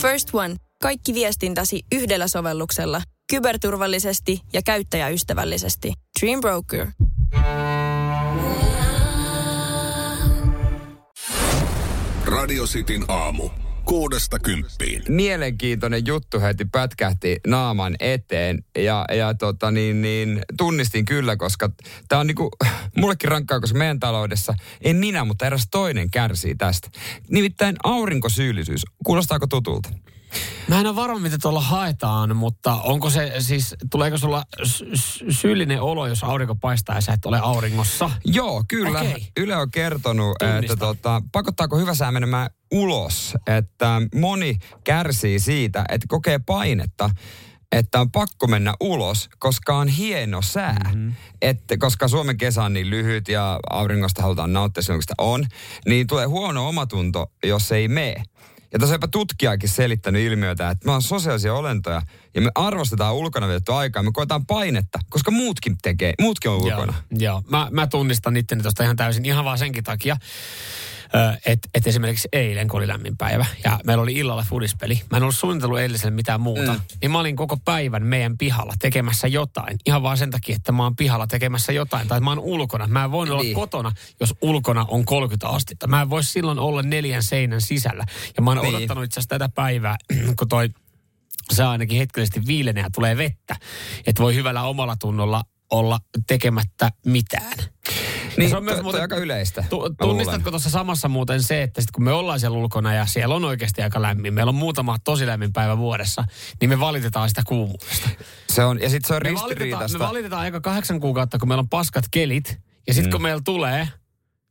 First One. Kaikki viestintäsi yhdellä sovelluksella. Kyberturvallisesti ja käyttäjäystävällisesti. Dream Broker. Radio Cityn aamu. Kuudesta kymppiin. Mielenkiintoinen juttu heti pätkähti naaman eteen ja, ja tota niin, niin, tunnistin kyllä, koska tämä on niinku, mullekin rankkaa, koska meidän taloudessa, en minä, mutta eräs toinen kärsii tästä. Nimittäin aurinkosyyllisyys. Kuulostaako tutulta? Mä en ole varma, mitä tuolla haetaan, mutta onko se siis, tuleeko sulla sy- syyllinen olo, jos aurinko paistaa ja sä et ole auringossa? Joo, kyllä. Okei. Yle on kertonut, Tunnistan. että tota, pakottaako hyvä sää menemään ulos. Että moni kärsii siitä, että kokee painetta, että on pakko mennä ulos, koska on hieno sää. Mm-hmm. Että, koska Suomen kesä on niin lyhyt ja auringosta halutaan nauttia silloin, kun sitä on, niin tulee huono omatunto, jos ei mene. Ja tässä on jopa tutkijakin selittänyt ilmiötä, että me on sosiaalisia olentoja ja me arvostetaan ulkona vietettyä aikaa. Me koetaan painetta, koska muutkin tekee, muutkin on ulkona. Joo, joo. Mä, mä tunnistan itteni tuosta ihan täysin, ihan vaan senkin takia, että et esimerkiksi eilen, kun oli lämmin päivä, ja meillä oli illalla fudispeli. Mä en ollut suunnitellut eiliselle mitään muuta. Mm. Niin mä olin koko päivän meidän pihalla tekemässä jotain. Ihan vaan sen takia, että mä oon pihalla tekemässä jotain. Tai mä oon ulkona. Mä en voinut Niin. olla kotona, jos ulkona on 30 astetta. Mä en voi silloin olla neljän seinän sisällä. Ja mä oon Niin. odottanut itse asiassa tätä päivää, kun toi se ainakin hetkellisesti viilenee ja tulee vettä. Että voi hyvällä omalla tunnolla olla tekemättä mitään. Niin, se on myös muuten- aika yleistä. Tu- tunnistatko tuossa samassa muuten se, että sit kun me ollaan siellä ulkona ja siellä on oikeasti aika lämmin, meillä on muutama tosi lämmin päivä vuodessa, niin me valitetaan sitä kuumuudesta. Se on, ja sitten se on Me valitetaan, ristiriitaista. me valitetaan aika kahdeksan kuukautta, kun meillä on paskat kelit, ja sitten mm. kun meillä tulee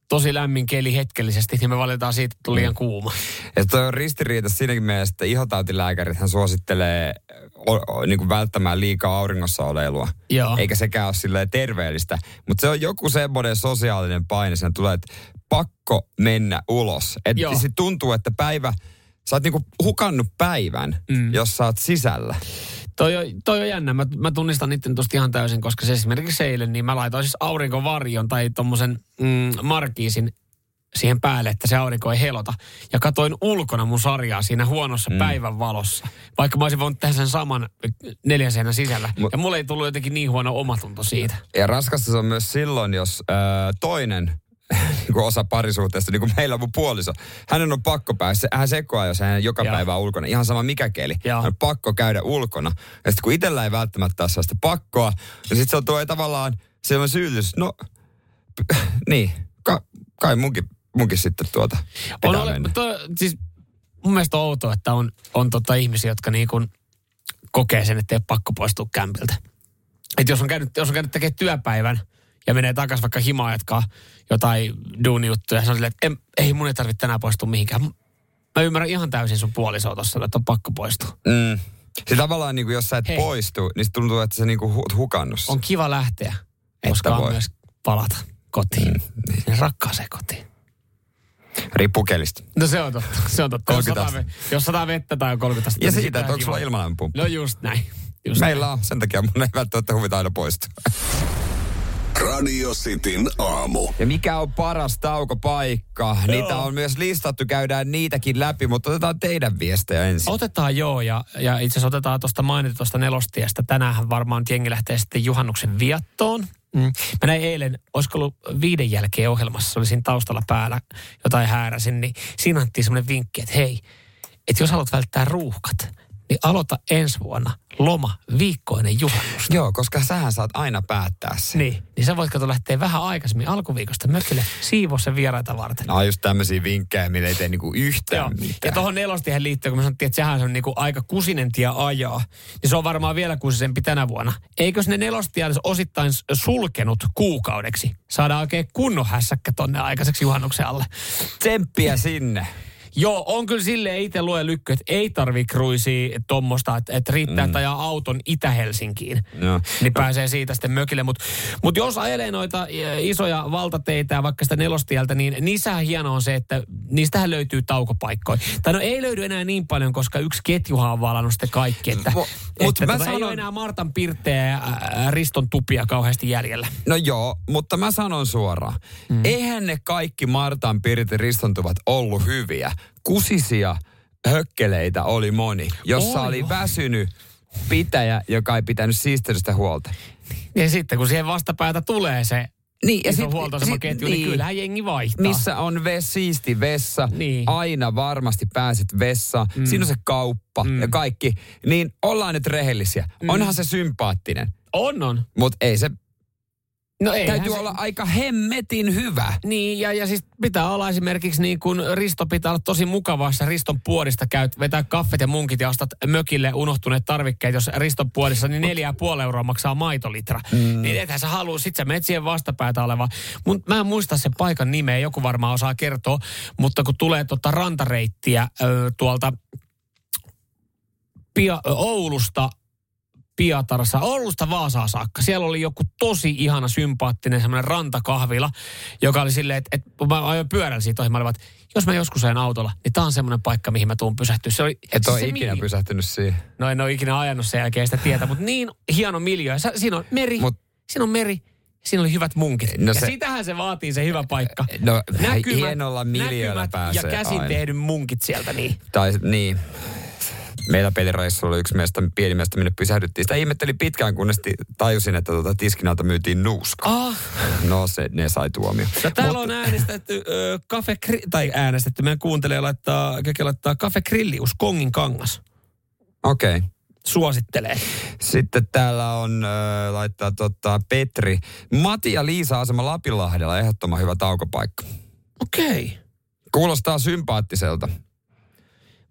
tosi lämmin keli hetkellisesti, niin me valitetaan siitä, että liian kuuma. Ja toi on ristiriita siinäkin mielessä, että ihotautilääkärit hän suosittelee o, o, niin kuin välttämään liikaa auringossa oleilua. Joo. Eikä sekään ole silleen terveellistä. Mutta se on joku semmoinen sosiaalinen paine. Siinä tulee, että pakko mennä ulos. Että tuntuu, että päivä, sä oot niinku hukannut päivän, mm. jos sä oot sisällä. Toi on, toi on jännä. Mä, mä tunnistan niiden tuosta ihan täysin, koska se esimerkiksi eilen, niin mä laitoin siis aurinkovarjon tai tommosen mm, markiisin siihen päälle, että se aurinko ei helota. Ja katoin ulkona mun sarjaa siinä huonossa mm. päivän valossa. Vaikka mä olisin voinut tehdä sen saman neljän seinän sisällä. Mut- ja mulle ei tullut jotenkin niin huono omatunto siitä. Ja raskasta se on myös silloin, jos ö, toinen niin osa parisuhteesta, niin kuin meillä on mun puoliso. Hänen on pakko päästä. Hän sekoaa, jos hän joka Joo. päivä on ulkona. Ihan sama mikä keli. Joo. Hän on pakko käydä ulkona. Ja sitten kun itsellä ei välttämättä ole sellaista pakkoa, niin sitten se on tuo tavallaan sellainen syyllisyys. No, niin, ka, kai munkin, munkin sitten tuota On ole, to, siis mun mielestä on outoa, että on, on tota ihmisiä, jotka niin kuin kokee sen, että ei ole pakko poistua kämpiltä. Että jos on käynyt, jos on käynyt tekemään työpäivän ja menee takaisin vaikka himaa jatkaa jotain duunijuttuja, se on silleen, että en, ei mun ei tarvitse tänään poistua mihinkään. Mä ymmärrän ihan täysin sun puolisoa tossa, että on pakko poistua. Mm. Se tavallaan, niin kuin, jos sä et Hei. poistu, niin se tuntuu, että sä niin kuin hu- hukannut. On kiva lähteä, koska on voi. myös palata kotiin. Mm, niin. Rakkaaseen kotiin. Riippuu kelistä. No se on totta. Se on totta. Jos 30 sataa, jos sataa vettä tai on 30 astetta, Ja niin siitä, on että onko sulla ilmalämpöpumppu. No just näin. Just Meillä on, sen takia mun ei välttämättä huvita aina poistua. Radio Cityn aamu. Ja mikä on paras taukopaikka? Niitä on myös listattu, käydään niitäkin läpi, mutta otetaan teidän viestejä ensin. Otetaan joo, ja, ja itse asiassa otetaan tuosta mainitusta nelostiestä. Tänään varmaan jengi lähtee sitten juhannuksen viattoon. Mm. Mä näin eilen, olisiko ollut viiden jälkeen ohjelmassa, oli siinä taustalla päällä, jotain hääräsin, niin siinä annettiin semmoinen vinkki, että hei, että jos haluat välttää ruuhkat, niin aloita ensi vuonna loma viikkoinen juhannusta. Joo, koska sähän saat aina päättää sen. Niin, niin sä voit kato lähteä vähän aikaisemmin alkuviikosta mökille siivoa sen vieraita varten. On just tämmöisiä vinkkejä, millä ei tee niinku yhtään Joo. mitään. Ja tuohon nelostiehen liittyen, kun me sanottiin, että sehän on niinku aika kusinen tie ajaa, niin se on varmaan vielä kusisempi tänä vuonna. Eikös ne nelostie olisi osittain sulkenut kuukaudeksi? Saadaan oikein kunnon hässäkkä tonne aikaiseksi juhannuksen alle. Tsemppiä sinne. Joo, on kyllä silleen itse lue lykky, että ei tarvi kruisia tuommoista, että, että riittää, mm. että ajaa auton Itä-Helsinkiin. Joo. Niin pääsee siitä sitten mökille. Mutta mut jos ajelee noita isoja valtateitä ja vaikka sitä nelostieltä, niin niissähän hienoa on se, että niistähän löytyy taukopaikkoja. Tai no ei löydy enää niin paljon, koska yksi ketjuhan on valannut sitten kaikki. Että, Mo- että mut mä tota, ei sanon- ole enää Martan Pirtteä ja Riston tupia kauheasti jäljellä. No joo, mutta mä sanon suoraan. Mm. Eihän ne kaikki Martan Pirtin ristontuvat ollut hyviä. Kusisia, hökkeleitä oli moni, jossa Oli, oli väsynyt pitäjä, joka ei pitänyt siistelystä huolta. Ja sitten kun siihen vastapäätä tulee se Niin, ja iso huoltoasemaketju, niin, niin kyllähän jengi vaihtaa. Missä on ves, siisti vessa, Niin. aina varmasti pääset vessaan, mm. siinä on se kauppa mm. ja kaikki. Niin ollaan nyt rehellisiä. Mm. Onhan se sympaattinen, On, on. mutta ei se, No eihän täytyy se, olla aika hemmetin hyvä. Niin, ja, ja siis pitää olla esimerkiksi niin kun Risto pitää olla tosi mukavassa Riston puolista käyt, vetää kaffet ja munkit ja ostat mökille unohtuneet tarvikkeet, jos Riston puolissa, niin neljä ja puoli euroa maksaa maitolitra. Mm. Niin ethän sä halua, sit sä menet siihen vastapäätä oleva. Mut mä en muista sen paikan nimeä, joku varmaan osaa kertoa, mutta kun tulee tuota rantareittiä ö, tuolta Pia, ö, Oulusta Pietarsa, Oulusta Vaasaa saakka. Siellä oli joku tosi ihana, sympaattinen semmoinen rantakahvila, joka oli silleen, että, että mä ajoin pyörällä siitä ohi, mä olin, että jos mä joskus ajan autolla, niin tää on semmoinen paikka, mihin mä tuun pysähtyä. Se oli, Et ole se ikinä miljo- pysähtynyt siihen. No en ole ikinä ajanut sen jälkeen sitä tietä, mutta niin hieno miljö. Sä- Siinä on meri, Mut- siinä on meri, siinä oli hyvät munkit. No ja se- sitähän se vaatii se hyvä paikka. No, hienolla miljööllä näkymät pääsee ja käsin aina. tehdyn munkit sieltä, niin. Tai niin. Meillä pelireissulla oli yksi meistä, pieni meistä, minne pysähdyttiin. Sitä ihmetteli pitkään, kunnes tajusin, että tuota tiskinalta myytiin nuuska. Ah, No se, ne sai tuomio. No täällä on äänestetty, ö, kafe, tai äänestetty, meidän kuuntelija laittaa, keke laittaa kafe grillius, kongin kangas. Okei. Okay. Suosittelee. Sitten täällä on, äh, laittaa tota, Petri. Mati ja Liisa asema Lapinlahdella, ehdottoman hyvä taukopaikka. Okei. Okay. Kuulostaa sympaattiselta.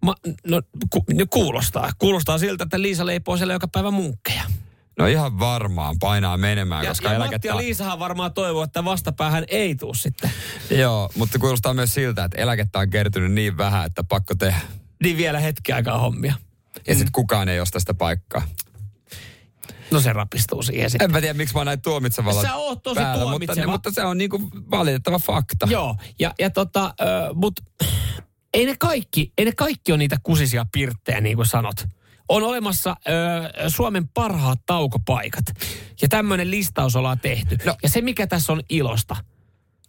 Ma, no, ku, no, kuulostaa. Kuulostaa siltä, että Liisa leipoo siellä joka päivä munkkeja. No ihan varmaan painaa menemään, Ja, koska ja eläkettä... Matti ja Liisahan varmaan toivoo, että vastapäähän ei tuu sitten. Joo, mutta kuulostaa myös siltä, että eläkettä on kertynyt niin vähän, että pakko tehdä. Niin vielä hetki aikaa hommia. Ja sitten kukaan ei osta sitä paikkaa. No se rapistuu siihen sitten. En mä tiedä, miksi mä näin tuomitsevalla Sä oot tosi päällä, mutta, tuomitseva. mutta se on niinku valitettava fakta. Joo, ja, ja tota, ö, mut ei ne kaikki, ei ne kaikki ole niitä kusisia pirttejä, niin kuin sanot. On olemassa ö, Suomen parhaat taukopaikat. Ja tämmöinen listaus ollaan tehty. No. Ja se, mikä tässä on ilosta,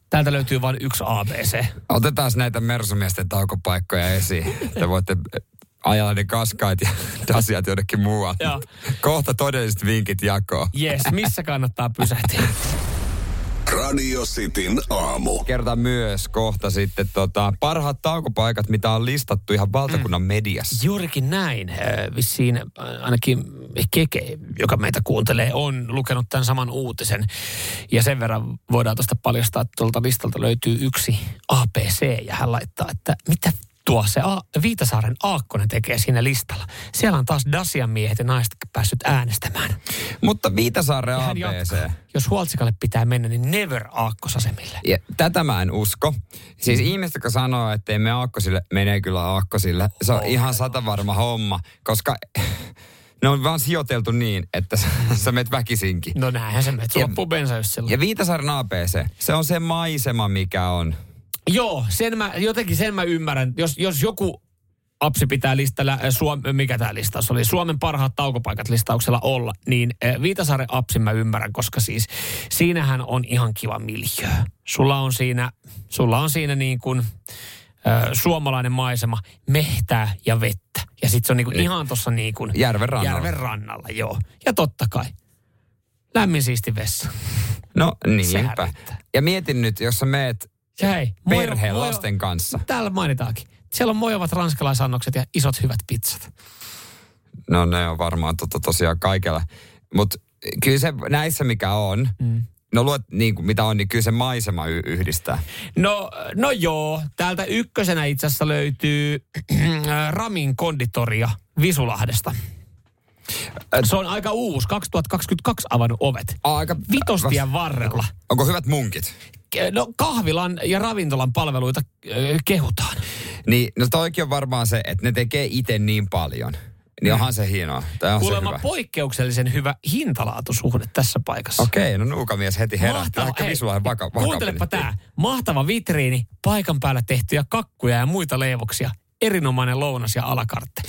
täältä löytyy vain yksi ABC. Otetaan näitä mersumiesten taukopaikkoja esiin. Te voitte ajaa ne kaskaat ja dasiat jonnekin muualle. Kohta todelliset vinkit jakoon. Yes, missä kannattaa pysähtyä? Radio Cityn aamu. Kertaan myös kohta sitten tota, parhaat taukopaikat, mitä on listattu ihan valtakunnan mediassa. Juurikin näin. Ö, Vissiin ö, ainakin Keke, joka meitä kuuntelee, on lukenut tämän saman uutisen. Ja sen verran voidaan tuosta paljastaa, että tuolta listalta löytyy yksi ABC. Ja hän laittaa, että mitä tuo se A- Viitasaaren Aakkonen tekee siinä listalla. Siellä on taas Dasian miehet ja naiset päässyt äänestämään. Mutta Viitasaaren Ja ABC. jatkaa, jos Huoltsikalle pitää mennä, niin never Aakkosasemille. Ja tätä mä en usko. Siis ihmiset, jotka sanoo, että ei me Aakkosille, menee kyllä Aakkosille. Se on ihan satavarma homma, koska ne on vaan sijoiteltu niin, että sä, sä menet väkisinkin. No näinhän se menee. Ja- Loppuu bensa. Ja Viitasaaren ABC, se on se maisema, mikä on. Joo, sen mä, jotenkin sen mä ymmärrän. Jos, jos joku apsi pitää listalla, äh, Suom, mikä tämä listaus oli, Suomen parhaat taukopaikat listauksella olla, niin äh, Viitasaaren apsin mä ymmärrän, koska siis siinähän on ihan kiva miljö. Sulla on siinä, sulla on siinä niin kuin äh, suomalainen maisema, mehtää ja vettä. Ja sitten se on niin kuin ihan tuossa niin kuin Järven rannalla. järven rannalla, joo. Ja totta kai, lämmin siisti vessa. No niinpä. Ja mietin nyt, jos sä meet Ja hei, perheen mojo- lasten kanssa. Täällä mainitaankin. Siellä on mojovat ranskalaisannokset ja isot hyvät pizzat. No ne on varmaan to, tosiaan kaikella. Mutta kyllä se näissä mikä on, mm. no luet niin kuin mitä on, niin kyllä se maisema y- yhdistää. No, no joo, täältä ykkösenä itse asiassa löytyy Ramin konditoria Visulahdesta. Se on aika uusi, 2022 avannut ovet. Aika Vitostien varrella. Onko hyvät munkit? No kahvilan ja ravintolan palveluita kehutaan. Niin, no toikin on varmaan se, että ne tekee itse niin paljon. Niin onhan se hienoa. Tai on se Kuulemma hyvä. poikkeuksellisen hyvä hintalaatusuhde tässä paikassa. Okei, no nuukamies heti herättää. Mahtava, Ehkä visuaalinen vaka, Kuuntelepa vakavasti. tää. Mahtava vitriini, paikan päällä tehtyjä kakkuja ja muita leivoksia. Erinomainen lounas ja alakartte.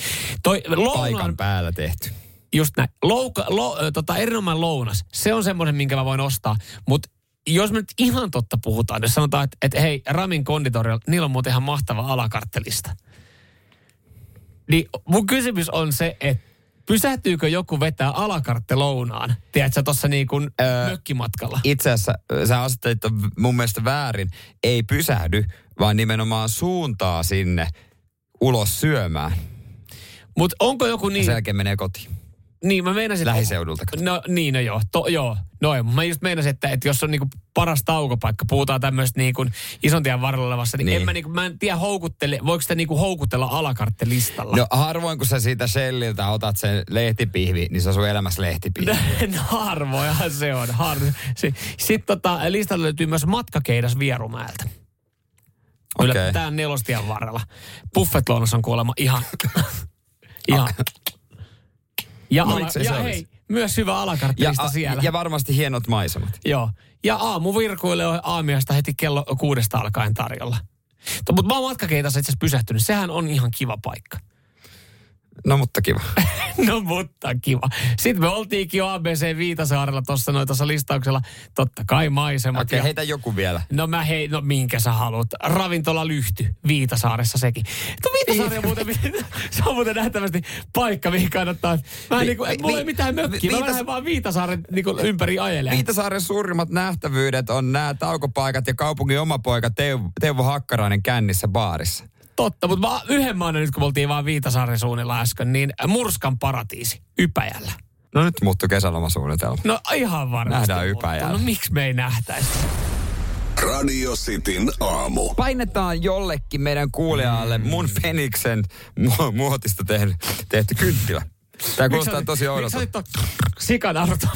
Toi lounaan, Paikan päällä tehty. just näin. Louka, lo, tota, erinomainen lounas, se on semmoinen, minkä mä voin ostaa. Mutta jos me nyt ihan totta puhutaan, jos sanotaan, että, että hei, Ramin konditorilla, niillä on muuten ihan mahtava alakarttelista. Niin mun kysymys on se, että pysähtyykö joku vetää alakartte lounaan? Tiedätkö, tuossa niin kuin öö, mökkimatkalla? Itse asiassa sä asettelit mun mielestä väärin. Ei pysähdy, vaan nimenomaan suuntaa sinne ulos syömään. Mutta onko joku Ja niin... sen jälkeen menee kotiin. Niin, mä meinasin... että- Lähiseudulta. No niin, no joo. To, joo. Noin. Mä just meinasin, että, että jos on niinku paras taukopaikka, puhutaan tämmöistä niinku ison tien varrella olevassa, niin, Niin. En mä, niinku, mä en tiedä houkuttele, voiko sitä niinku houkutella alakarttelistalla. No harvoin, kun sä siitä Shelliltä otat sen lehtipihvi, niin se on sun elämässä lehtipihvi. no harvoinhan se on. Harvo. Si- Sitten tota, listalla löytyy myös matkakeidas Vierumäeltä. Kyllä, Okei. Tää on nelostien varrella. Buffetlounas on kuulemma ihan... ihan. Ja, No, ala, miksei ja se hei, myös hyvä alakarttelista siellä. ja varmasti hienot maisemat. Joo. Ja aamu virkuille on aamiasta heti kello kuudesta alkaen tarjolla. Mutta mä oon matkakeitassa itse asiassa pysähtynyt. Sehän on ihan kiva paikka. No mutta kiva. no mutta kiva. Sitten me oltiinkin jo ABC Viitasaarella tuossa noin tuossa listauksella. Totta kai maisemat. Okei, ja- heitä joku vielä. No mä hei, no minkä sä haluat. Ravintola Lyhty, Viitasaaressa sekin. No Viitasaari on muuten, se on muuten nähtävästi paikka, mihin kannattaa. Mä en Vi- niinku, vi- mulla ei mitään mökkiä, mä Viitas- lähden vaan Viitasaaren niinku ympäri ajelemaan. Viitasaaren suurimmat nähtävyydet on nämä taukopaikat ja kaupungin oma poika Teuvo Hakkarainen kännissä baarissa. Totta, mutta mä yhden maan nyt, kun me oltiin vaan Viitasaaren suunnilla äsken, niin Murskan paratiisi Ypäjällä. No nyt muuttui kesälomasuunnitelma. No ihan varmasti. Nähdään. Ypäjällä. No miksi me ei nähtäisi? Radio Cityn aamu. Painetaan jollekin meidän kuulijalle mun Feniksen mu- muotista tehty, tehty kynttilä. Tämä kuulostaa tosi Miksi oudolta. olit ton sikanarto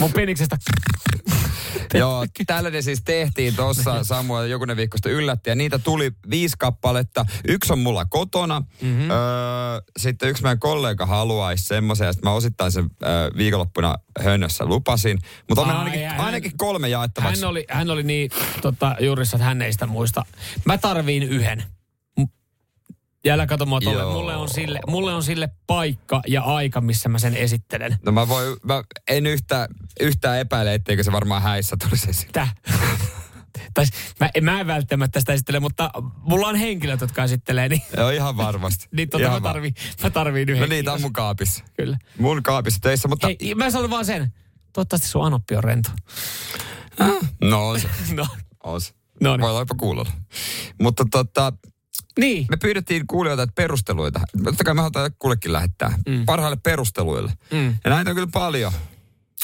mun peniksestä? Joo, tällainen siis tehtiin tuossa Samuel jokunen viikko sitten yllätti ja niitä tuli viisi kappaletta. Yksi on mulla kotona. Mm-hmm. Öö, sitten yksi meidän kollega haluaisi semmoisen ja sitten mä osittain sen öö, viikonloppuna hönnössä lupasin. Mutta on Ai, ainakin, hän- ainakin kolme jaettavaksi. Hän oli, hän oli niin tota, juurissa, että hän ei sitä muista. Mä tarviin yhden. Ja älä kato mua tolle. Mulle on, sille, mulle on sille paikka ja aika, missä mä sen esittelen. No mä, voi, mä en yhtä, yhtään epäile, etteikö se varmaan häissä tulisi esiin. Mitä? tai mä, mä en välttämättä sitä esittele, mutta mulla on henkilöt, jotka esittelee, niin, Joo, ihan varmasti. niin tota Ihan mä, tarviin, mä tarviin yhden. No niitä on mun kaapissa. Kyllä. Mun kaapissa töissä, mutta... Hei, mä sanon vaan sen. Toivottavasti sun anoppi on rento. No on se. No, On se. no niin. Voi olla jopa kuulolla. Mutta tota, Niin. me pyydettiin kuulijoilta että perusteluita. Totta kai me halutaan kullekin lähettää. Mm. Parhaille perusteluille. Mm. Ja näitä on kyllä paljon.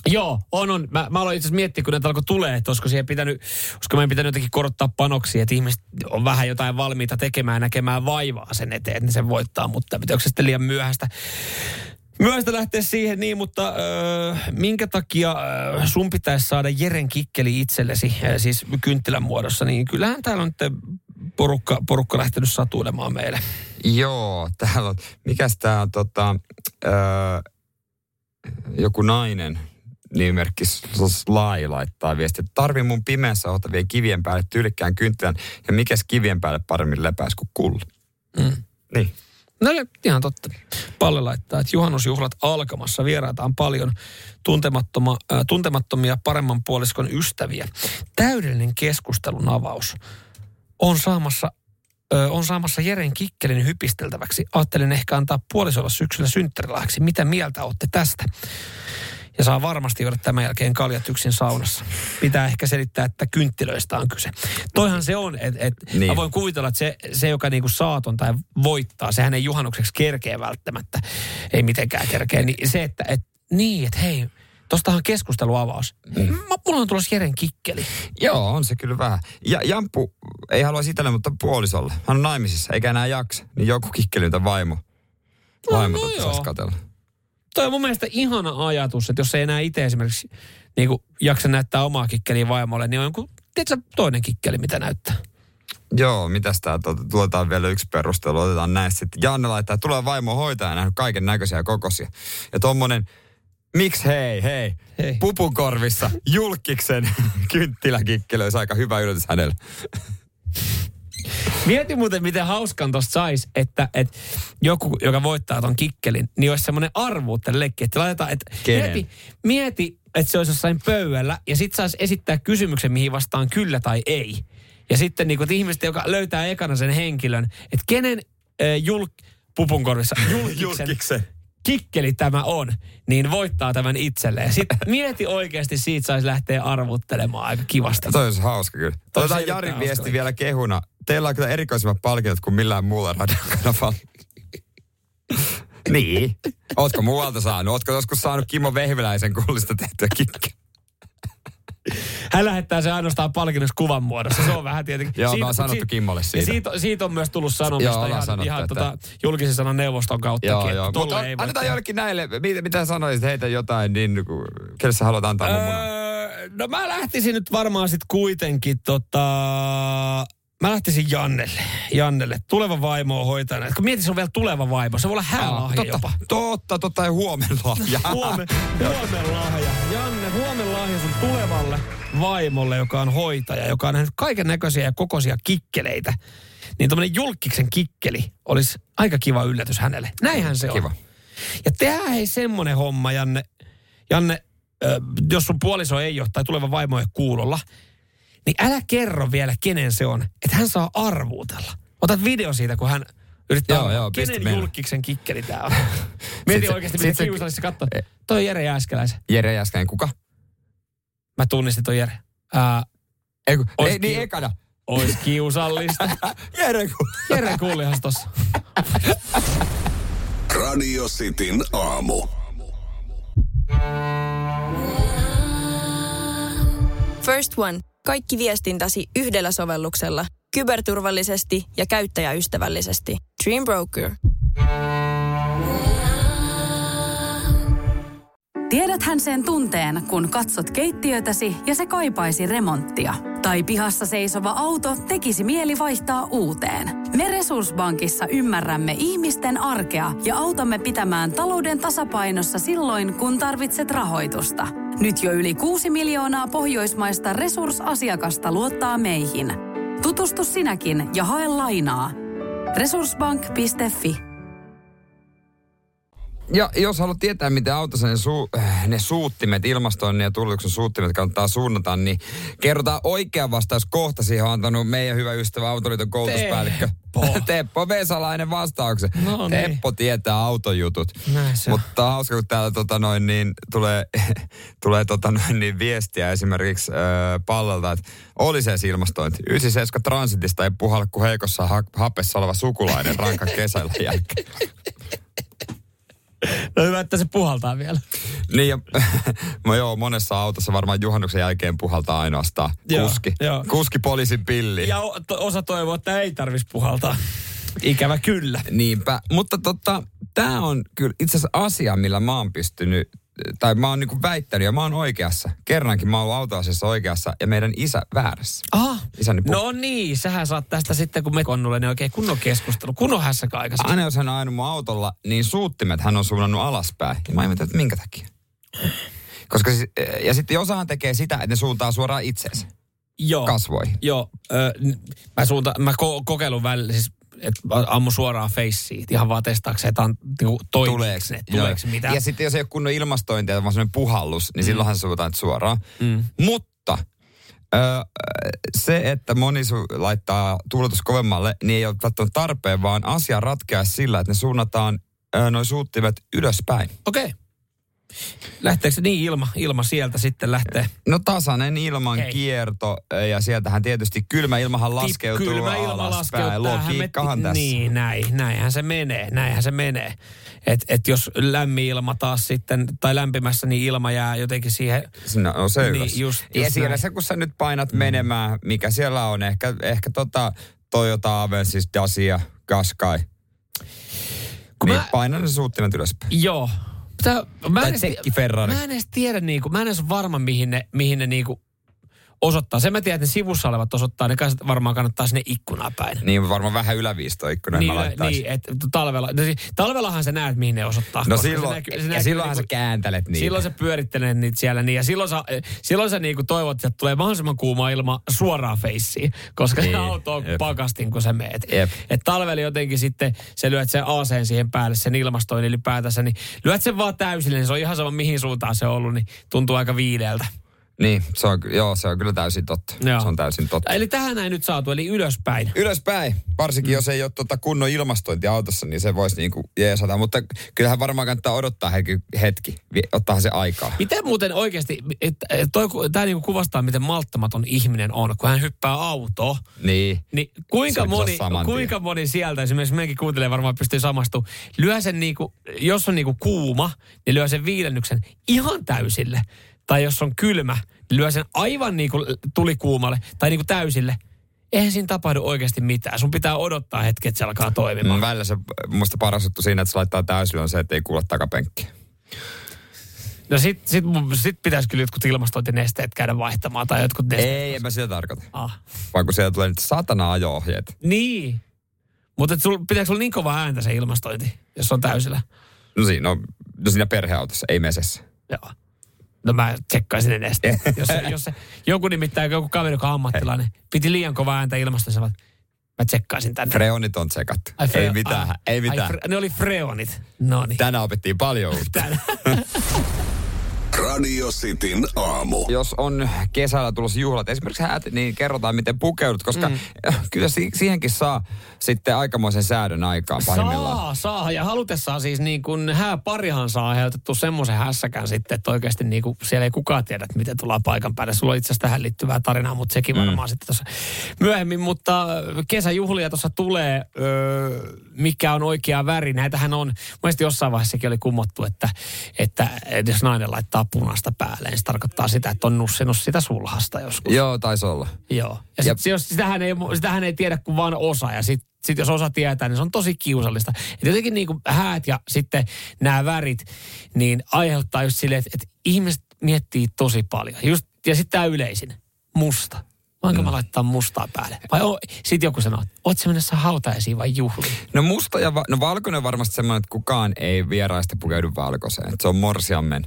Joo, on, on. Mä, mä aloin itse asiassa miettiä, kun näitä alkoi tulee, että olisiko siihen pitänyt, olisiko meidän pitänyt jotenkin korottaa panoksia, että ihmiset on vähän jotain valmiita tekemään, näkemään vaivaa sen eteen, että ne sen voittaa, mutta onko se sitten liian myöhäistä? Myöhäistä lähteä siihen niin, mutta öö, minkä takia öö, sun pitäisi saada Jeren kikkeli itsellesi, öö, siis kynttilän muodossa, niin kyllähän täällä on nyt porukka, porukka lähtenyt satuilemaan meille. Joo, täällä on, mikäs tää on tota, öö, joku nainen nimimerkki Sly laittaa viestiä, että tarvii mun pimeässä ohtavien kivien päälle tyylikkään kynttilän ja mikäs kivien päälle paremmin lepäis kuin kulli. Mm. Niin. No ihan totta. Palle laittaa, että juhannusjuhlat alkamassa. Vieraita on paljon tuntemattoma, äh, tuntemattomia paremman puoliskon ystäviä. Täydellinen keskustelun avaus on saamassa, ö, on saamassa Jeren Kikkelin hypisteltäväksi. Ajattelin ehkä antaa puolisolla syksyllä synttärilahjaksi. Mitä mieltä olette tästä? Ja saa varmasti juoda tämän jälkeen kaljat yksin saunassa. Pitää ehkä selittää, että kynttilöistä on kyse. Toihan se on, että et, Niin. mä voin kuvitella, että se, se joka niinku saaton tai voittaa, sehän ei juhannukseksi kerkeä välttämättä. Ei mitenkään kerkeä. Niin se, että et, niin, että hei, tostahan keskusteluavaus. Mm. Mulla on tulossa Jeren kikkeli. Joo, on se kyllä vähän. Ja Jampu ei halua itselle, mutta puolisolle. Hän on naimisissa, eikä enää jaksa. Niin joku kikkelyntä vaimo. Vaimo No, no, saisi katella. Toi on mun mielestä ihana ajatus, että jos ei enää itse esimerkiksi niin jaksa näyttää omaa kikkeliä vaimolle, niin on joku, tiedätkö, toinen kikkeli, mitä näyttää. Joo, mitäs tää, tuota, tuotaan vielä yksi perustelu, otetaan näistä sitten. Janne laittaa, tulee vaimo hoitaja nähnyt kaiken näköisiä kokoisia. Ja tommonen, miksi hei, hei, Hei. pupukorvissa julkiksen kynttiläkikkely olisi aika hyvä yllätys hänelle. Mieti muuten, miten hauskan tosta sais, että, että joku, joka voittaa ton kikkelin, niin olisi semmoinen arvuutten leikki, että laitetaan, että Kenen? mieti, mieti, että se olisi jossain pöydällä ja sit saisi esittää kysymyksen, mihin vastaan kyllä tai ei. Ja sitten niin kuin, ihmiset, joka löytää ekana sen henkilön, että kenen äh, julk, pupunkorvissa julkiksen, Julkiksen. Kikkeli tämä on, niin voittaa tämän itselleen. Sitten mieti oikeasti, siitä saisi lähteä arvuttelemaan aika kivasti. Toi olisi hauska kyllä. Toi Otetaan Jarin viesti hauska. vielä kehuna. Teillä on kyllä erikoisimmat palkinnot kuin millään muulla radiokanavalla. niin. Ootko muualta saanut? Ootko joskus saanut Kimmo Vehviläisen kullista tehtyä kikkiä? Hän lähettää se ainoastaan palkinnossa kuvan muodossa. Se on vähän tietenkin. Joo, me on sanottu Kimmolle siitä. Siitä, siitä on myös tullut sanomista Joo, ihan, sanottu, ihan että- tota, julkisen sanan neuvoston kautta. Joo, joo. Mutta annetaan jollekin näille, mitä, mitä sanoisit, heitä jotain, niin kuin, kelle sä haluat antaa? Öö, no mä lähtisin nyt varmaan sit kuitenkin tota... Mä lähtisin Jannelle. Jannelle. Tuleva vaimo on hoitajana. Kun mietit, se on vielä tuleva vaimo. Se voi olla häälahja totta, jopa. totta, totta, ja huomenna lahja. Huomen, huomen lahja. Janne, huomen lahja sun tulevalle vaimolle, joka on hoitaja, joka on nähnyt kaiken näköisiä ja kokoisia kikkeleitä. Niin tämmöinen julkiksen kikkeli olisi aika kiva yllätys hänelle. Näinhän se on. Kiva. Ja tehdään hei semmonen homma, Janne. Janne, ö, jos sun puoliso ei ole tai tuleva vaimo ei kuulolla, niin älä kerro vielä, kenen se on. Että hän saa arvuutella. Otat video siitä, kun hän yrittää Joo, joo, kenen julkiksen kikkeli tää on. Mieti se- oikeasti, se- kiusallista katsoa. Toi on Jere Jääskeläisen. Jere Jäskäinen, kuka? Mä tunnistin ton Jere. Ää, Ei, kun, Ois ei niin kiva. ekana. ois kiusallista. Jere, kun... Jere kuulihas tossa. Radio Cityn aamu. First One. Kaikki viestintäsi yhdellä sovelluksella. Kyberturvallisesti ja käyttäjäystävällisesti. Dream Broker. Tiedäthän sen tunteen, kun katsot keittiötäsi ja se kaipaisi remonttia. Tai pihassa seisova auto tekisi mieli vaihtaa uuteen. Me Resurssbankissa ymmärrämme ihmisten arkea ja autamme pitämään talouden tasapainossa silloin, kun tarvitset rahoitusta. Nyt jo yli 6 miljoonaa pohjoismaista resursasiakasta luottaa meihin. Tutustu sinäkin ja hae lainaa. Resurssbank.fi Ja jos haluat tietää, miten autossa ne, su, äh, ne suuttimet, ilmastoinnin ja tullituksen suuttimet kannattaa suunnata, niin kerrotaan oikea vastaus kohta. Siihen on antanut meidän hyvä ystävä Autoliiton koulutuspäällikkö. Teppo. Teppo Vesalainen vastauksen. No niin. Teppo tietää autojutut. Näin se on. Mutta on hauska, kun täällä tota noin, niin, tulee, tulee tota noin, niin viestiä esimerkiksi äh, pallolta, että oli se se ilmastointi. 97 Transitista ei puhalla kuin heikossa ha- hapessa oleva sukulainen rankan kesällä jälkeen. No hyvä, että se puhaltaa vielä. Niin ja, no joo, monessa autossa varmaan juhannuksen jälkeen puhaltaa ainoastaan Joo, kuski. joo. Kuski poliisin pilli. Ja osa toivoo, että ei tarvis puhaltaa. Ikävä kyllä. Niinpä. Mutta tota, tämä on kyllä itse asiassa asia, millä mä oon pystynyt, tai mä oon niinku väittänyt ja mä oon oikeassa. Kerrankin mä oon autoasiassa oikeassa ja meidän isä väärässä. Aha. Isäni puhuu. No niin, sähän saat tästä sitten, kun me konnulle, niin oikein kunnon keskustelu. Kunnon hässäkä aikaisemmin. Aina jos hän on ajanut mun autolla, niin suuttimet hän on suunnannut alaspäin. Ja mä ihmettelin, että minkä takia. Koska siis, ja sitten osahan tekee sitä, että ne suuntaa suoraan itseensä Joo. kasvoihin. Joo. Ö, mä, suunta, mä ko- kokeilun välillä, siis että ammu suoraan feissiin, ihan vaan testaakseen, että on niinku, Tuleeks, ne, tuleeko mitään. Ja sitten jos ei ole kunnon ilmastointia, vaan sellainen puhallus, niin mm. silloinhan se suuntaan suoraan. Mm. Mutta ö, se, että moni su- laittaa tuuletus kovemmalle, niin ei ole välttämättä tarpeen, vaan asia ratkeaa sillä, että ne suunnataan noin suuttimet ylöspäin. Okei. Okay. Lähteekö se niin ilma, ilma sieltä sitten lähtee? No tasainen ilman Hei. kierto ja sieltähän tietysti kylmä ilmahan laskeutuu Kylmä ilma alaspäin. Logiikkahan tässä. Niin, näin, näinhän se menee, näinhän se menee. Et, et jos lämmin ilma taas sitten, tai lämpimässä, niin ilma jää jotenkin siihen Sinä on se Niin, ylös. just- ja just siellä näin. se, kun sä nyt painat mm. menemään, mikä siellä on, ehkä, ehkä tota Toyota Avensis, Dacia, Qashqai. Kun niin mä- paina ne suuttimet ylöspäin. Joo. Tää, mä, en edes, Ferrari. mä en edes tiedä, niinku, mä en edes varma, mihin ne, mihin ne niinku osoittaa. Sen mä tiedän, että ne sivussa olevat osoittaa, ne varmaan kannattaa sinne ikkunaan päin. Niin varmaan vähän yläviistoikkuna Niin, mä laittaisin. niin että talvella, no siis talvellahan sä näet, mihin ne osoittaa. No silloin, se näkyy- ja se näkyy silloinhan niinku- sä kääntelet niitä. Silloin sä pyörittelet niitä siellä niin, ja silloin sä, silloin sä niinku toivot, että tulee mahdollisimman kuuma ilma suoraan feissiin, koska niin, se auto on jep. pakastin, kun sä meet. Jep. Et talvella jotenkin sitten sä lyöt sen aseen siihen päälle, sen ilmastoinnin ylipäätänsä, niin lyöt sen vaan täysille, niin se on ihan sama mihin suuntaan se on ollut, niin tuntuu aika viileältä. Niin, se on, joo, se on kyllä täysin totta. Joo. Se on täysin totta. Eli tähän ei nyt saatu, eli ylöspäin. Ylöspäin, varsinkin mm. jos ei ole tota kunnon ilmastointia autossa, niin se voisi niinku jeesata. Mutta kyllähän varmaan kannattaa odottaa hetki, hetki ottaa se aikaa. Miten muuten oikeasti, tämä niinku kuvastaa, miten malttamaton ihminen on, kun hän hyppää autoon. Niin. Niin kuinka on moni, kuinka moni sieltä, esimerkiksi meidänkin kuuntelee varmaan pystyy samastumaan, lyö sen niinku, jos on niinku kuuma, niin lyö sen viilennyksen ihan täysille. Tai jos on kylmä, niin lyö sen aivan niinku tulikuumalle tai niinku täysille. Eihän siinä tapahdu oikeasti mitään. Sun pitää odottaa hetki, että se alkaa toimimaan. Mm, välillä se musta paras juttu siinä, että se laittaa täysillä on se, että ei kuule takapenkkiä. No sit, sit, sit pitäisi kyllä jotkut ilmastointinesteet käydä vaihtamaan tai jotkut nesteet. Ei, en mä sitä tarkoita. Ah. Vaan kun sieltä tulee nyt satana ajo-ohjeet. Niin. Mutta sul, pitääkö sulla niin kova ääntä se ilmastointi, jos on täysillä? No siinä, no, no siinä perheautossa, ei mesessä. Joo. No mä tsekkaisin ne nesteet. jos, jos se, joku nimittäin, joku kaveri, joka on ammattilainen, piti liian kova ääntä ilmastossa, mä tsekkaisin tänne. Freonit on tsekattu. Ai, ei Fre- mitään, ai, ei mitään. Ai, fre, ne oli freonit. No niin. Tänään opittiin paljon uutta. Radio Cityn aamu. Jos on kesällä tulossa juhlat, esimerkiksi häät, niin kerrotaan miten pukeudut, koska mm. kyllä si- siihenkin saa sitten aikamoisen säädön aikaan pahimmillaan. Saa, saa. Ja halutessaan siis niin kuin hääparihan saa aiheutettu semmoisen hässäkän sitten, että oikeasti niin kuin siellä ei kukaan tiedä, että miten tullaan paikan päälle. Sulla on itse asiassa tähän liittyvää tarinaa, mutta sekin varmaan sitten tuossa myöhemmin. Mutta kesäjuhlia tuossa tulee, öö, mikä on oikea väri. Näitähän on, mielestäni jossain vaiheessakin oli kumottu, että, että jos nainen laittaa punaista päälle, se tarkoittaa sitä, että on nussinut sitä sulhasta joskus. Joo, taisi olla. Joo. Ja sit, Ja- jos sitähän, ei, sitähän ei tiedä kuin vain osa. Ja sitten sit jos osa tietää, niin se on tosi kiusallista. Et jotenkin niin kuin häät ja sitten nämä värit, niin aiheuttaa just silleen, että, että ihmiset miettii tosi paljon. Just, ja sitten tämä yleisin, musta. Voinko mä laittaa mustaa päälle? Vai sitten joku sanoo, että oot sä mennessä hautajaisiin vai juhliin? No musta ja va- no valkoinen on varmasti semmoinen, että kukaan ei vieraista pukeudu valkoiseen. Että se on morsiammen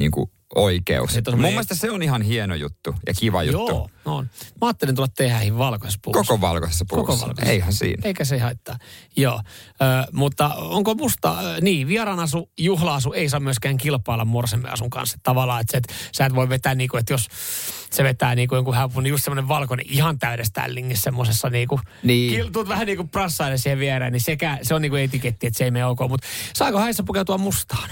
niin kuin oikeus. Mun semmoinen- mielestä se on ihan hieno juttu ja kiva juttu. Joo, no on. Mä ajattelin tulla tehdä valkoisessa puussa. Koko valkoisessa puussa. Koko valkoisessa. Eihän siinä. Eikä se haittaa. Joo, ö, mutta onko musta, niin, vieraanasu, juhlaasu ei saa myöskään kilpailla morsemmeasun kanssa. Tavallaan, että, se, että sä et voi vetää niin kuin, että jos se vetää niin kuin jonkun häpun, niin just semmoinen valkoinen ihan täydessä tällingissä semmoisessa niin kuin, Niin. kil, tuut vähän niin kuin prassaille siihen viereen, niin sekä, se on niin kuin etiketti, että se ei mene ok. Mutta saako häissä pukeutua mustaan?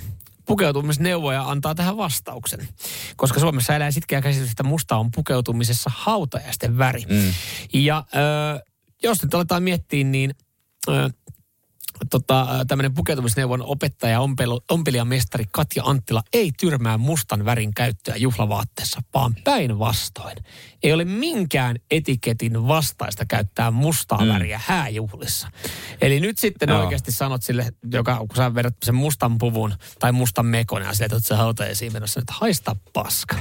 Pukeutumisneuvoja antaa tähän vastauksen. Koska Suomessa elää sitkeä käsitys, että musta on pukeutumisessa hautajaisten väri. Mm. Ja ö, jos nyt aletaan miettiä, niin ö, tota, tämmöinen pukeutumisneuvon opettaja ja ompelu, ompelijamestari Katja Anttila ei tyrmää mustan värin käyttöä juhlavaatteessa, vaan päinvastoin. Ei ole minkään etiketin vastaista käyttää mustaa mm. väriä hääjuhlissa. Eli nyt sitten Joo. oikeasti sanot sille, joka, kun sä vedät sen mustan puvun tai mustan mekon ja sille, että sä hautajaisiin menossa, että haista paska.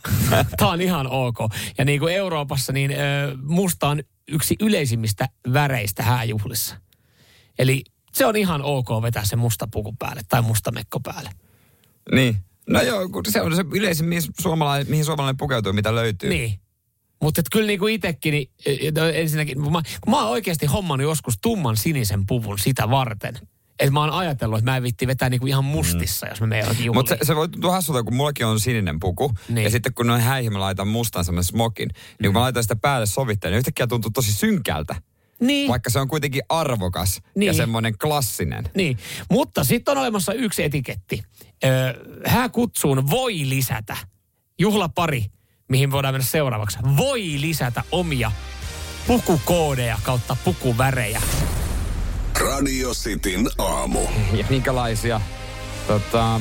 Tämä on ihan ok. Ja niin kuin Euroopassa, niin ö, musta on yksi yleisimmistä väreistä hääjuhlissa. Eli se on ihan ok vetää se musta puku päälle tai musta mekko päälle. Niin. No joo, kun se on se yleisin, mihin suomalainen, mihin suomalainen pukeutuu, mitä löytyy. Niin. Mutta kyllä niinku itsekin, niin, ö, ensinnäkin, kun mä, kun mä oon oikeasti hommannut joskus tumman sinisen puvun sitä varten. Että mä oon ajatellut, että mä en vitti vetää niinku ihan mustissa, jos me menen johonkin juhliin. Mutta se, se voi tuntua hassulta, kun mullakin on sininen puku. Niin. Ja sitten kun noin häihin mä laitan mustan semmoinen smokin. Niin kun mä laitan sitä päälle sovittelen, niin yhtäkkiä tuntuu tosi synkältä. Niin. Vaikka se on kuitenkin arvokas Niin. ja semmoinen klassinen. Niin, mutta sitten on olemassa yksi etiketti. Öö, hääkutsuun voi lisätä, juhlapari, mihin voidaan mennä seuraavaksi, voi lisätä omia pukukoodeja kautta pukuvärejä. Radio Cityn aamu. Ja minkälaisia tota,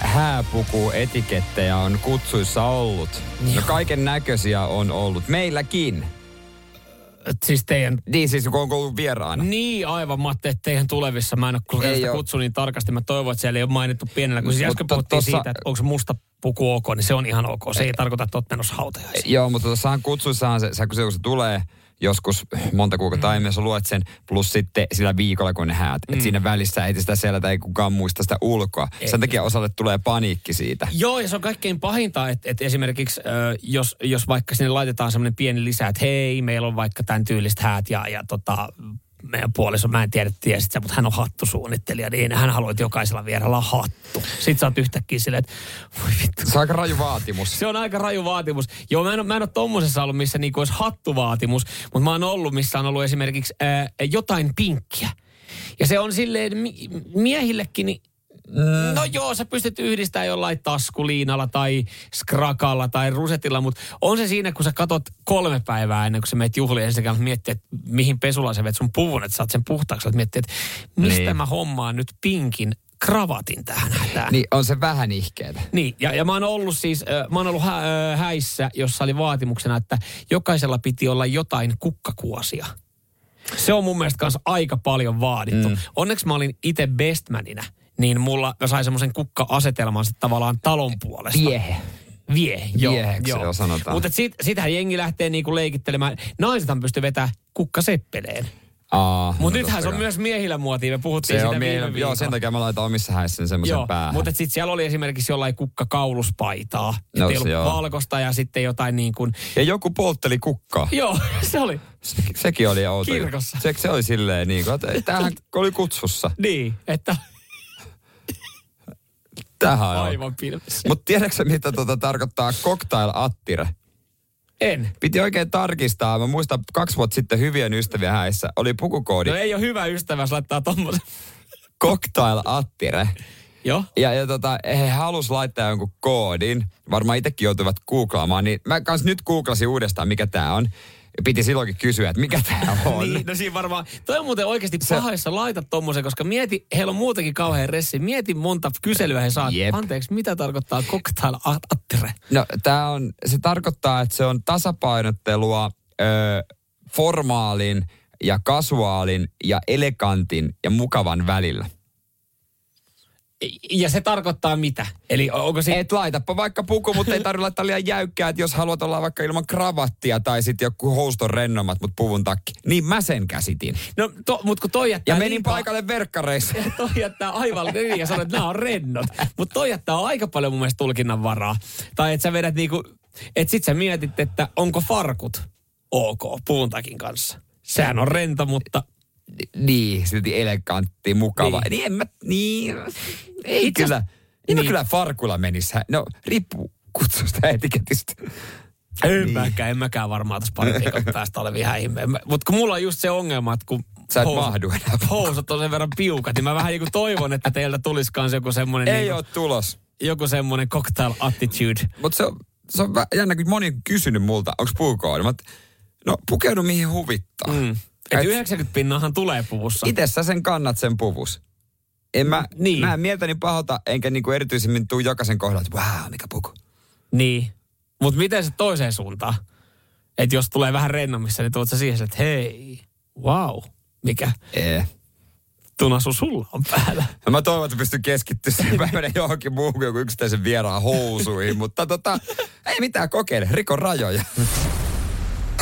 hääpuku-etikettejä on kutsuissa ollut? No kaiken näköisiä on ollut. Meilläkin. Siis teidän Niin siis kun on ollut vieraana. Niin, aivan. Mä ajattelin, että teidän tulevissa, mä en ole Ei sitä kutsu niin tarkasti. Mä toivon, että siellä ei ole mainittu pienellä. Kun siis äsken Mutta puhuttiin tossa- siitä, että onko musta puku ok, niin se on ihan ok. Se ei tarkoita, että oot menossa hautajaisiin. Joo, mutta tuossahan kutsuissahan se, se, kun se tulee joskus monta kuukautta aiemmin, sä luet sen, plus sitten sillä viikolla, kun ne häät. Mm. Että siinä välissä ei sitä selätä, ei kukaan muista sitä ulkoa. Ei. Sen takia osalle tulee paniikki siitä. Joo, ja se on kaikkein pahinta, että, että esimerkiksi jos, jos vaikka sinne laitetaan semmoinen pieni lisä, että hei, meillä on vaikka tämän tyylistä häät ja, ja tota, meidän puoliso, mä en tiedä, tiesit sä, mutta hän on hattusuunnittelija, niin hän haluaa, että jokaisella vierellä on hattu. Sitten sä oot yhtäkkiä silleen, että voi vittu. Se on aika raju vaatimus. Se on aika raju vaatimus. Joo, mä en, mä en ole tommosessa ollut, missä niinku olisi hattuvaatimus, mutta mä oon ollut, missä on ollut esimerkiksi ää, jotain pinkkiä. Ja se on silleen mi- miehillekin, niin. No joo, sä pystyt yhdistämään jollain taskuliinalla tai skrakalla tai rusetilla, mutta on se siinä, kun sä katot kolme päivää ennen kuin sä meet juhliin ensin miettiä, että mihin pesulla sä vet sun puvun, että saat sen puhtaaksi. Että miettiä, että mistä Niin. mä hommaan nyt pinkin kravatin tähän hätään. Niin on se vähän ihkeetä. Niin, ja, ja mä oon ollut siis, äh, mä oon ollut hä, äh, häissä, jossa oli vaatimuksena, että jokaisella piti olla jotain kukkakuosia. Se on mun mielestä kanssa aika paljon vaadittu. Mm. Onneksi mä olin itse bestmanina, niin mulla mä sain semmoisen kukka-asetelman sit tavallaan talon puolesta. Viehe. Vie, joo. Vieheksi jo sanotaan. Mutta sit, sitähän jengi lähtee niinku leikittelemään. Naisethan pystyy vetämään kukkaseppeleen. Aa, Mutta no nythän se on kai. myös miehillä muotia. Me puhuttiin Se sitä on viime miehillä, joo, viikolla. sen takia mä laitan omissa häissäni semmoisen Joo, päähän. mutta sitten siellä oli esimerkiksi jollain kukkakauluspaitaa. No No, se joo. valkosta ja sitten jotain niin kuin... Ja joku poltteli kukkaa. Joo, se oli. Se, sekin oli outo. Kirkossa. Se, se oli silleen niin kuin, että tämähän oli kutsussa. Niin, että Tähän on. aivan pilvissä. Mutta tiedätkö mitä tota tarkoittaa cocktail attire? En. Piti oikein tarkistaa. Mä muistan kaksi vuotta sitten hyvien ystävien häissä oli pukukoodi No ei ole hyvä ystävä, jos laittaa tommosen. cocktail attire. Joo. Ja, ja tota, he halus laittaa jonkun koodin. Varmaan itsekin joutuivat googlaamaan. Niin mä kans nyt googlasin uudestaan, mikä tää on. Piti silloinkin kysyä, että mikä tää on. Niin, no siinä varmaan. Toi on muuten oikeasti paha, jos sä laitat tommosen, koska mieti, heillä on muutenkin kauhean ressi. Mieti monta kyselyä he saat. Jep. Anteeksi, mitä tarkoittaa cocktail attire? No tää on, se tarkoittaa, että se on tasapainottelua ö, formaalin ja kasuaalin ja elegantin ja mukavan välillä. Ja se tarkoittaa mitä? Eli onko se... Et laitapa vaikka puku, mutta ei tarvitse laittaa liian jäykkää, että jos haluat olla vaikka ilman kravattia tai sitten joku houston rennommat, mutta puvun takki. Niin mä sen käsitin. No, to, mut kun toi jättää Ja menin liikaa- paikalle verkkareissa. toi jättää aivan niin ja sanoo, että nämä on rennot. Mutta toi jättää aika paljon mun mielestä tulkinnan varaa. Tai että sä vedät niinku, että sit sä mietit, että onko farkut ok puuntakin kanssa. Sehän on rento, mutta Niin, silti elegantti, mukava. Niin. Niin, en mä, niin, ei Itse kyllä. Niin. mä kyllä farkulla menis. No, riippuu kutsusta etiketistä. en Niin. mäkään, en mäkään varmaan tässä parin viikon päästä ole ihmeen. Mutta kun mulla on just se ongelma, että kun Sä et mahdu enää. housut on sen verran piukat, niin mä vähän niin kuin toivon, että teiltä tulisi kans joku semmoinen Ei niin ole tulos. joku semmoinen cocktail attitude. Mutta se on, se on jännä, kun moni on kysynyt multa, onko puukoodi. Mä, no pukeudu mihin huvittaa. Mm. Et 90 pinnahan tulee puvussa. Itse sä sen kannat sen puvus. En mä, Niin. mä en mieltäni pahota, enkä niinku erityisemmin tuu jokaisen kohdalla, että wow, mikä puku. Niin. Mutta miten se toiseen suuntaan? Että jos tulee vähän rennommissa, niin tuot sä siihen, että hei, wow, mikä Ee. tunasu sulla on päällä. Ja mä toivon, että pystyn keskittyä sen päivänä johonkin muuhun kuin yksittäisen vieraan housuihin, mutta tota, ei mitään kokeile, riko rajoja.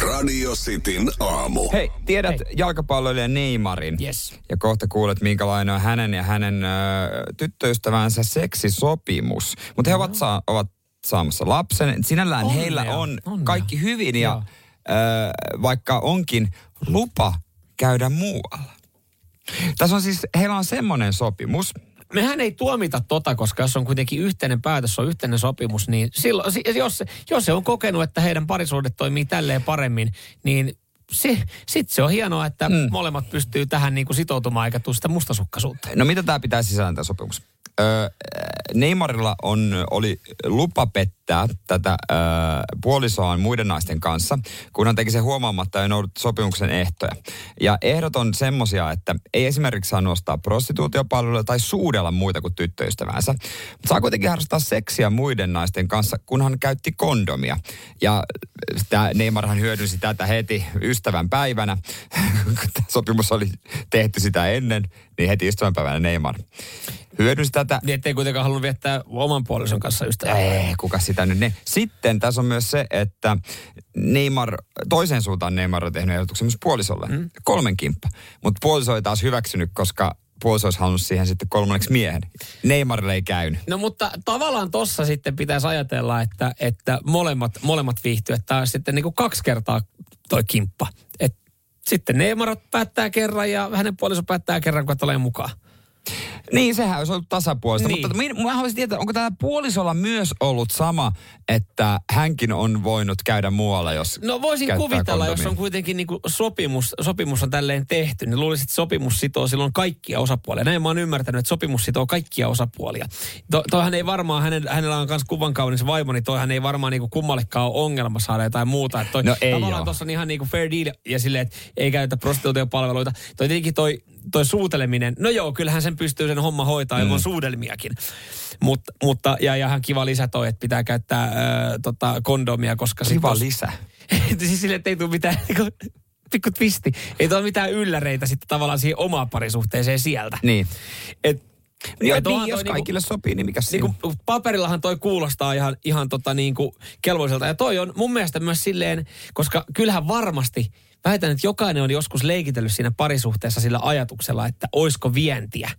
Radio Cityn aamu. Hei, tiedät Hei. jalkapalloilija Neymarin. Yes. Ja kohta kuulet, minkälainen on hänen ja hänen ö, tyttöystävänsä seksisopimus. Mutta he ovat, saa, ovat saamassa lapsen. Sinällään Onnea, heillä on onnea. kaikki hyvin ja ö, vaikka onkin lupa käydä muualla. Tässä on siis, heillä on semmoinen sopimus, Mehän ei tuomita tota, koska jos on kuitenkin yhteinen päätös, on yhteinen sopimus, niin silloin, si- jos, jos se on kokenut, että heidän parisuhde toimii tälleen paremmin, niin se, sit se on hienoa, että mm. molemmat pystyy tähän niin kuin sitoutumaan eikä tule sitä mustasukkaisuutta. No mitä tämä pitää sisällään tämä sopimus? Neymarilla on, oli lupa pettää tätä puolisoaan muiden naisten kanssa, kun hän teki sen huomaamatta ja noudatti sopimuksen ehtoja. Ja ehdot on semmosia, että ei esimerkiksi saa nostaa prostituutiopalveluja tai suudella muita kuin tyttöystävänsä. Mutta saa kuitenkin harrastaa seksiä muiden naisten kanssa, kun hän käytti kondomia. Ja tämä Neymarhan hyödynsi tätä heti ystävän päivänä. kun tämä sopimus oli tehty sitä ennen, niin heti ystävän päivänä Neymar hyödynsi tätä. Niin ettei kuitenkaan halunnut viettää oman puolison kanssa ystävää. Ei, kuka sitä nyt ne. Sitten tässä on myös se, että Neymar, toiseen suuntaan Neymar on tehnyt ehdotuksen myös puolisolle. Mm. Kolmen kimppa. Mutta puoliso ei taas hyväksynyt, koska puoliso olisi halunnut siihen sitten kolmanneksi miehen. Neymarille ei käynyt. No mutta tavallaan tossa sitten pitäisi ajatella, että, että molemmat, molemmat viihtyy, että tämä on sitten niin kuin kaksi kertaa toi kimppa. Et sitten Neymar päättää kerran ja hänen puoliso päättää kerran, kun tulee mukaan. Niin, sehän olisi ollut tasapuolista. Niin. Mutta min, mä haluaisin tietää, onko tämä puolisolla myös ollut sama, että hänkin on voinut käydä muualla, jos No voisin kuvitella, jos kondomia? on kuitenkin niin kuin sopimus, sopimus on tälleen tehty, niin luulisin, että sopimus sitoo silloin kaikkia osapuolia. Näin mä oon ymmärtänyt, että sopimus sitoo kaikkia osapuolia. To, toihan ei varmaan, hänen, hänellä on myös kuvan kaunis vaimo, niin toihan ei varmaan niin kuin kummallekaan ole ongelma saada jotain muuta. Että toi, No ei tavallaan tuossa on ihan niin kuin fair deal ja silleen, että ei käytetä prostituutiopalveluita. Toi tietenkin toi, toi suuteleminen, no joo, kyllähän sen pystyy sen homma hoitaa ilman suudelmiakin. Mut, mutta, ja ihan kiva lisä toi, että pitää käyttää äh, tota, kondomia, koska Kiva tos- lisä. siis sille, että ei tule mitään, niinku, pikku twisti. Ei tule mitään ylläreitä sitten tavallaan siihen omaan parisuhteeseen sieltä. Niin. Et, Joo, et onhan niin, jos toi kaikille sopii, niin mikä siinä? Niinku, paperillahan toi kuulostaa ihan, ihan tota niinku kelvolliselta. Ja toi on mun mielestä myös silleen, koska kyllähän varmasti, väitän, että jokainen on joskus leikitellyt siinä parisuhteessa sillä ajatuksella, että oisko vientiä.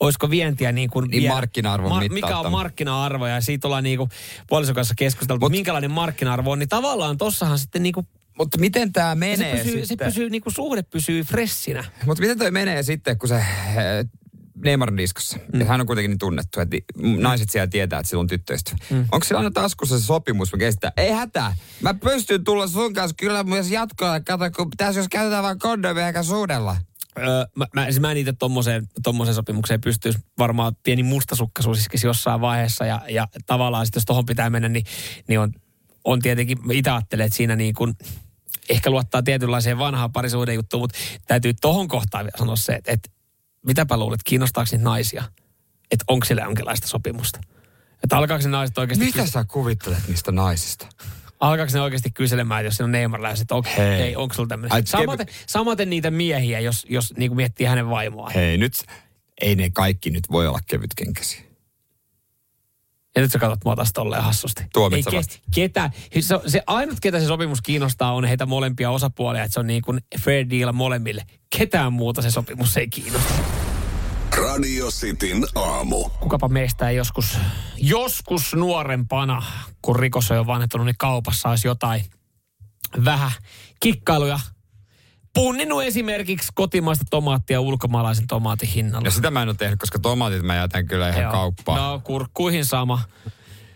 Oisko vientiä niin kuin Niin markkina-arvon Mikä on markkina-arvo ja siitä ollaan niin kuin puolison kanssa keskusteltu, Mut- minkälainen markkina-arvo on, niin tavallaan tossahan sitten niin kuin Mutta miten tämä menee se pysyy, se sitten? pysyy, niin kuin suhde pysyy freshinä. Mutta miten toi menee sitten, kun se eh, Neymar on diskossa. Mm. hän on kuitenkin niin tunnettu, että naiset siellä tietää, että sillä on tyttöystävä. Mm. Onko sillä aina taskussa se sopimus, mikä kestää? Ei hätää. Mä pystyn tulla sun kanssa kyllä myös jatkoa. Kato, kun pitäisi, jos käytetään vain kondomia eikä suudella. Öö, mä, mä, siis mä en itse tommoseen, tommoseen sopimukseen pystyisi varmaan pieni mustasukkaisuus iskisi jossain vaiheessa ja, ja tavallaan sitten jos tohon pitää mennä, niin, niin on, on tietenkin, itse ajattelen, että siinä niin kuin, ehkä luottaa tietynlaiseen vanhaan parisuuden juttuun, mutta täytyy tohon kohtaan vielä sanoa se, että, että mitäpä luulet, kiinnostaako niitä naisia? Että onko sillä jonkinlaista sopimusta? Että alkaako ne naiset oikeasti... Mitä sä kuvittelet niistä naisista? Alkaako ne oikeasti kyselemään, jos on Neymar lähes, että onko, Hei. ei, onko sulla tämmöinen? Samaten, samaten niitä miehiä, jos, jos niin kuin miettii hänen vaimoaan. Hei nyt, ei ne kaikki nyt voi olla kevytkenkäisiä. Ja nyt sä katsot mua taas tolleen hassusti. Ei vasta. ketä, se, se ainut, ketä se sopimus kiinnostaa, on heitä molempia osapuolia, että se on niin kuin fair deal molemmille. Ketään muuta se sopimus ei kiinnosta. Radio Cityn aamu. Kukapa meistä ei joskus, joskus nuorempana, kun rikos on jo vanhentunut, niin kaupassa olisi jotain vähän kikkailuja. Punninut esimerkiksi kotimaista tomaattia ulkomaalaisen tomaatin hinnalla. Ja sitä mä en ole tehnyt, koska tomaatit mä jätän kyllä ihan Joo. kauppaan. No kurkkuihin sama.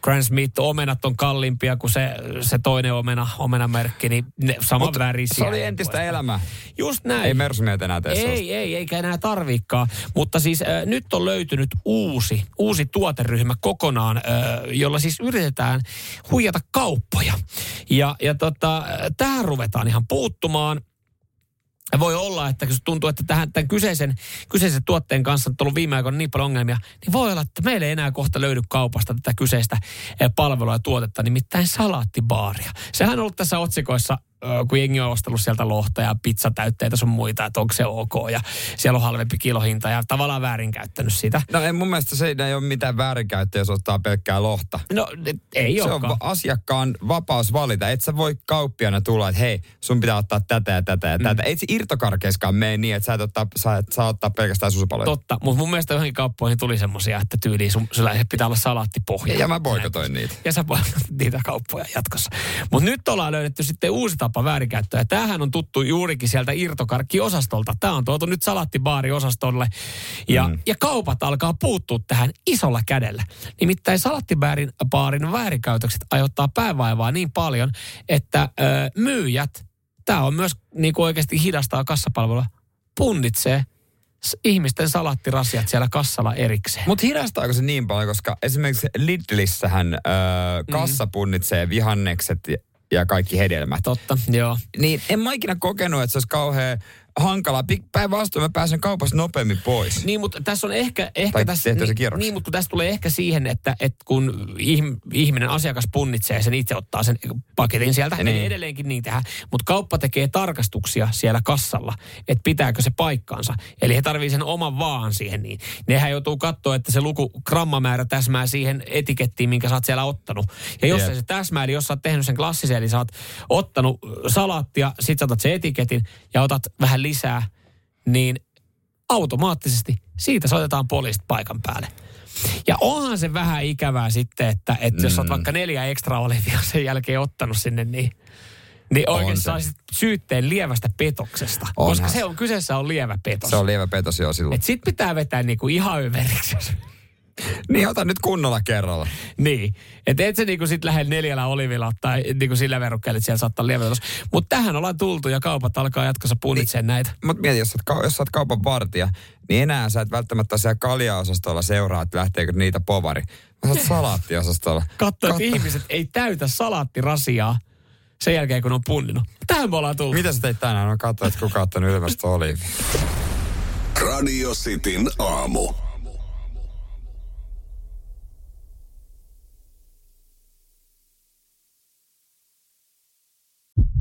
Grand Smith, omenat on kalliimpia kuin se, se toinen omena, omenamerkki, niin ne sama Mut värisiä. se oli entistä elämää. Just näin. Ei Mersumiehet enää tee. Ei, ei, eikä enää tarviikaan. Mutta siis äh, nyt on löytynyt uusi, uusi tuoteryhmä kokonaan, äh, jolla siis yritetään huijata kauppoja. Ja, ja tota, äh, tähän ruvetaan ihan puuttumaan. Voi olla, että kun tuntuu, että tähän, tämän kyseisen, kyseisen tuotteen kanssa on tullut viime aikoina niin paljon ongelmia, niin voi olla, että meillä ei enää kohta löydy kaupasta tätä kyseistä eh, palvelua ja tuotetta, nimittäin salaattibaaria. Sehän on ollut tässä otsikoissa, kun jengi on ostellut sieltä lohta ja pizzatäytteitä sun muita, että onko se ok ja siellä on halvempi kilohinta ja tavallaan väärinkäyttänyt sitä. No ei, mun mielestä se ei ole mitään väärinkäyttöä, jos ottaa pelkkää lohta. No ei se on olekaan. va- asiakkaan vapaus valita. Et sä voi kauppiana tulla, että hei, sun pitää ottaa tätä ja tätä ja Mm. tätä. Ei se irtokarkeiskaan mene niin, että sä et ottaa, sä et saa ottaa pelkästään susupaloja. Totta, mutta mun mielestä johonkin kauppoihin tuli semmoisia, että tyyliin sun, sulla pitää olla salaattipohja. Ja mä boikotoin niitä. Ja sä boikotit niitä kauppoja jatkossa. Mutta nyt ollaan löydetty sitten uusi tapa väärinkäyttöä. Tämähän on tuttu juurikin sieltä irtokarkkiosastolta. Tämä on tuotu nyt salattibaariosastolle. Ja, mm. ja kaupat alkaa puuttua tähän isolla kädellä. Nimittäin salattibaarin baarin väärinkäytökset aiheuttaa päävaivaa niin paljon, että ö, myyjät, tämä on myös niin kuin oikeasti hidastaa kassapalvelua, punnitsee ihmisten salattirasiat siellä kassalla erikseen. Mutta hidastaako se niin paljon, koska esimerkiksi Lidlissähän öö, Mm. kassa punnitsee vihannekset ja, kaikki hedelmät. Totta, joo. Niin en mä ikinä kokenut, että se olisi kauhean hankalaa. Pik- Päinvastoin mä pääsen kaupasta nopeammin pois. Niin, mutta tässä on ehkä... ehkä Tai tässä, tehtyä se niin, niin, mutta kun tässä tulee ehkä siihen, että, että kun ihm, ihminen, asiakas punnitsee sen itse ottaa sen paketin sieltä, niin. Niin. edelleenkin niin tehdään. Mutta kauppa tekee tarkastuksia siellä kassalla, että pitääkö se paikkaansa. Eli he tarvii sen oman vaan siihen niin. Nehän joutuu katsoa, että se luku grammamäärä täsmää siihen etikettiin, minkä sä oot siellä ottanut. Ja jos ei se täsmää, eli jos sä oot tehnyt sen klassisen, eli sä oot ottanut salaattia, sit sä otat sen etiketin ja otat vähän lisää, niin automaattisesti siitä soitetaan poliisit paikan päälle. Ja onhan se vähän ikävää sitten, että, että jos olet vaikka neljä ekstra olivia sen jälkeen ottanut sinne, niin niin se. saisit syytteen lievästä petoksesta. Onhan koska se. on, kyseessä on lievä petos. Se on lievä petos jo silloin. Et sit pitää vetää niinku ihan överiksi. Niin ota nyt kunnolla kerralla. niin. Että et se niinku sit lähde neljällä olivilla tai niinku sillä verukkeella, että siellä saattaa lievä petos. Mutta tähän ollaan tultu ja kaupat alkaa jatkossa punnitsemaan näitä. Mutta mieti, jos sä, oot, kau- jos sä oot kaupan vartija, niin enää sä et välttämättä siellä kaljaosastolla seuraa, että lähteekö niitä povari. Mä sä oot salaattiosastolla. Katso, että ihmiset ei täytä salaattirasiaa sen jälkeen, kun on punninut. Tähän me ollaan tullut. Mitä sä teit tänään? Mä katsoin, että kuka on ottanut ilmestä oliivi. Radio Cityn aamu.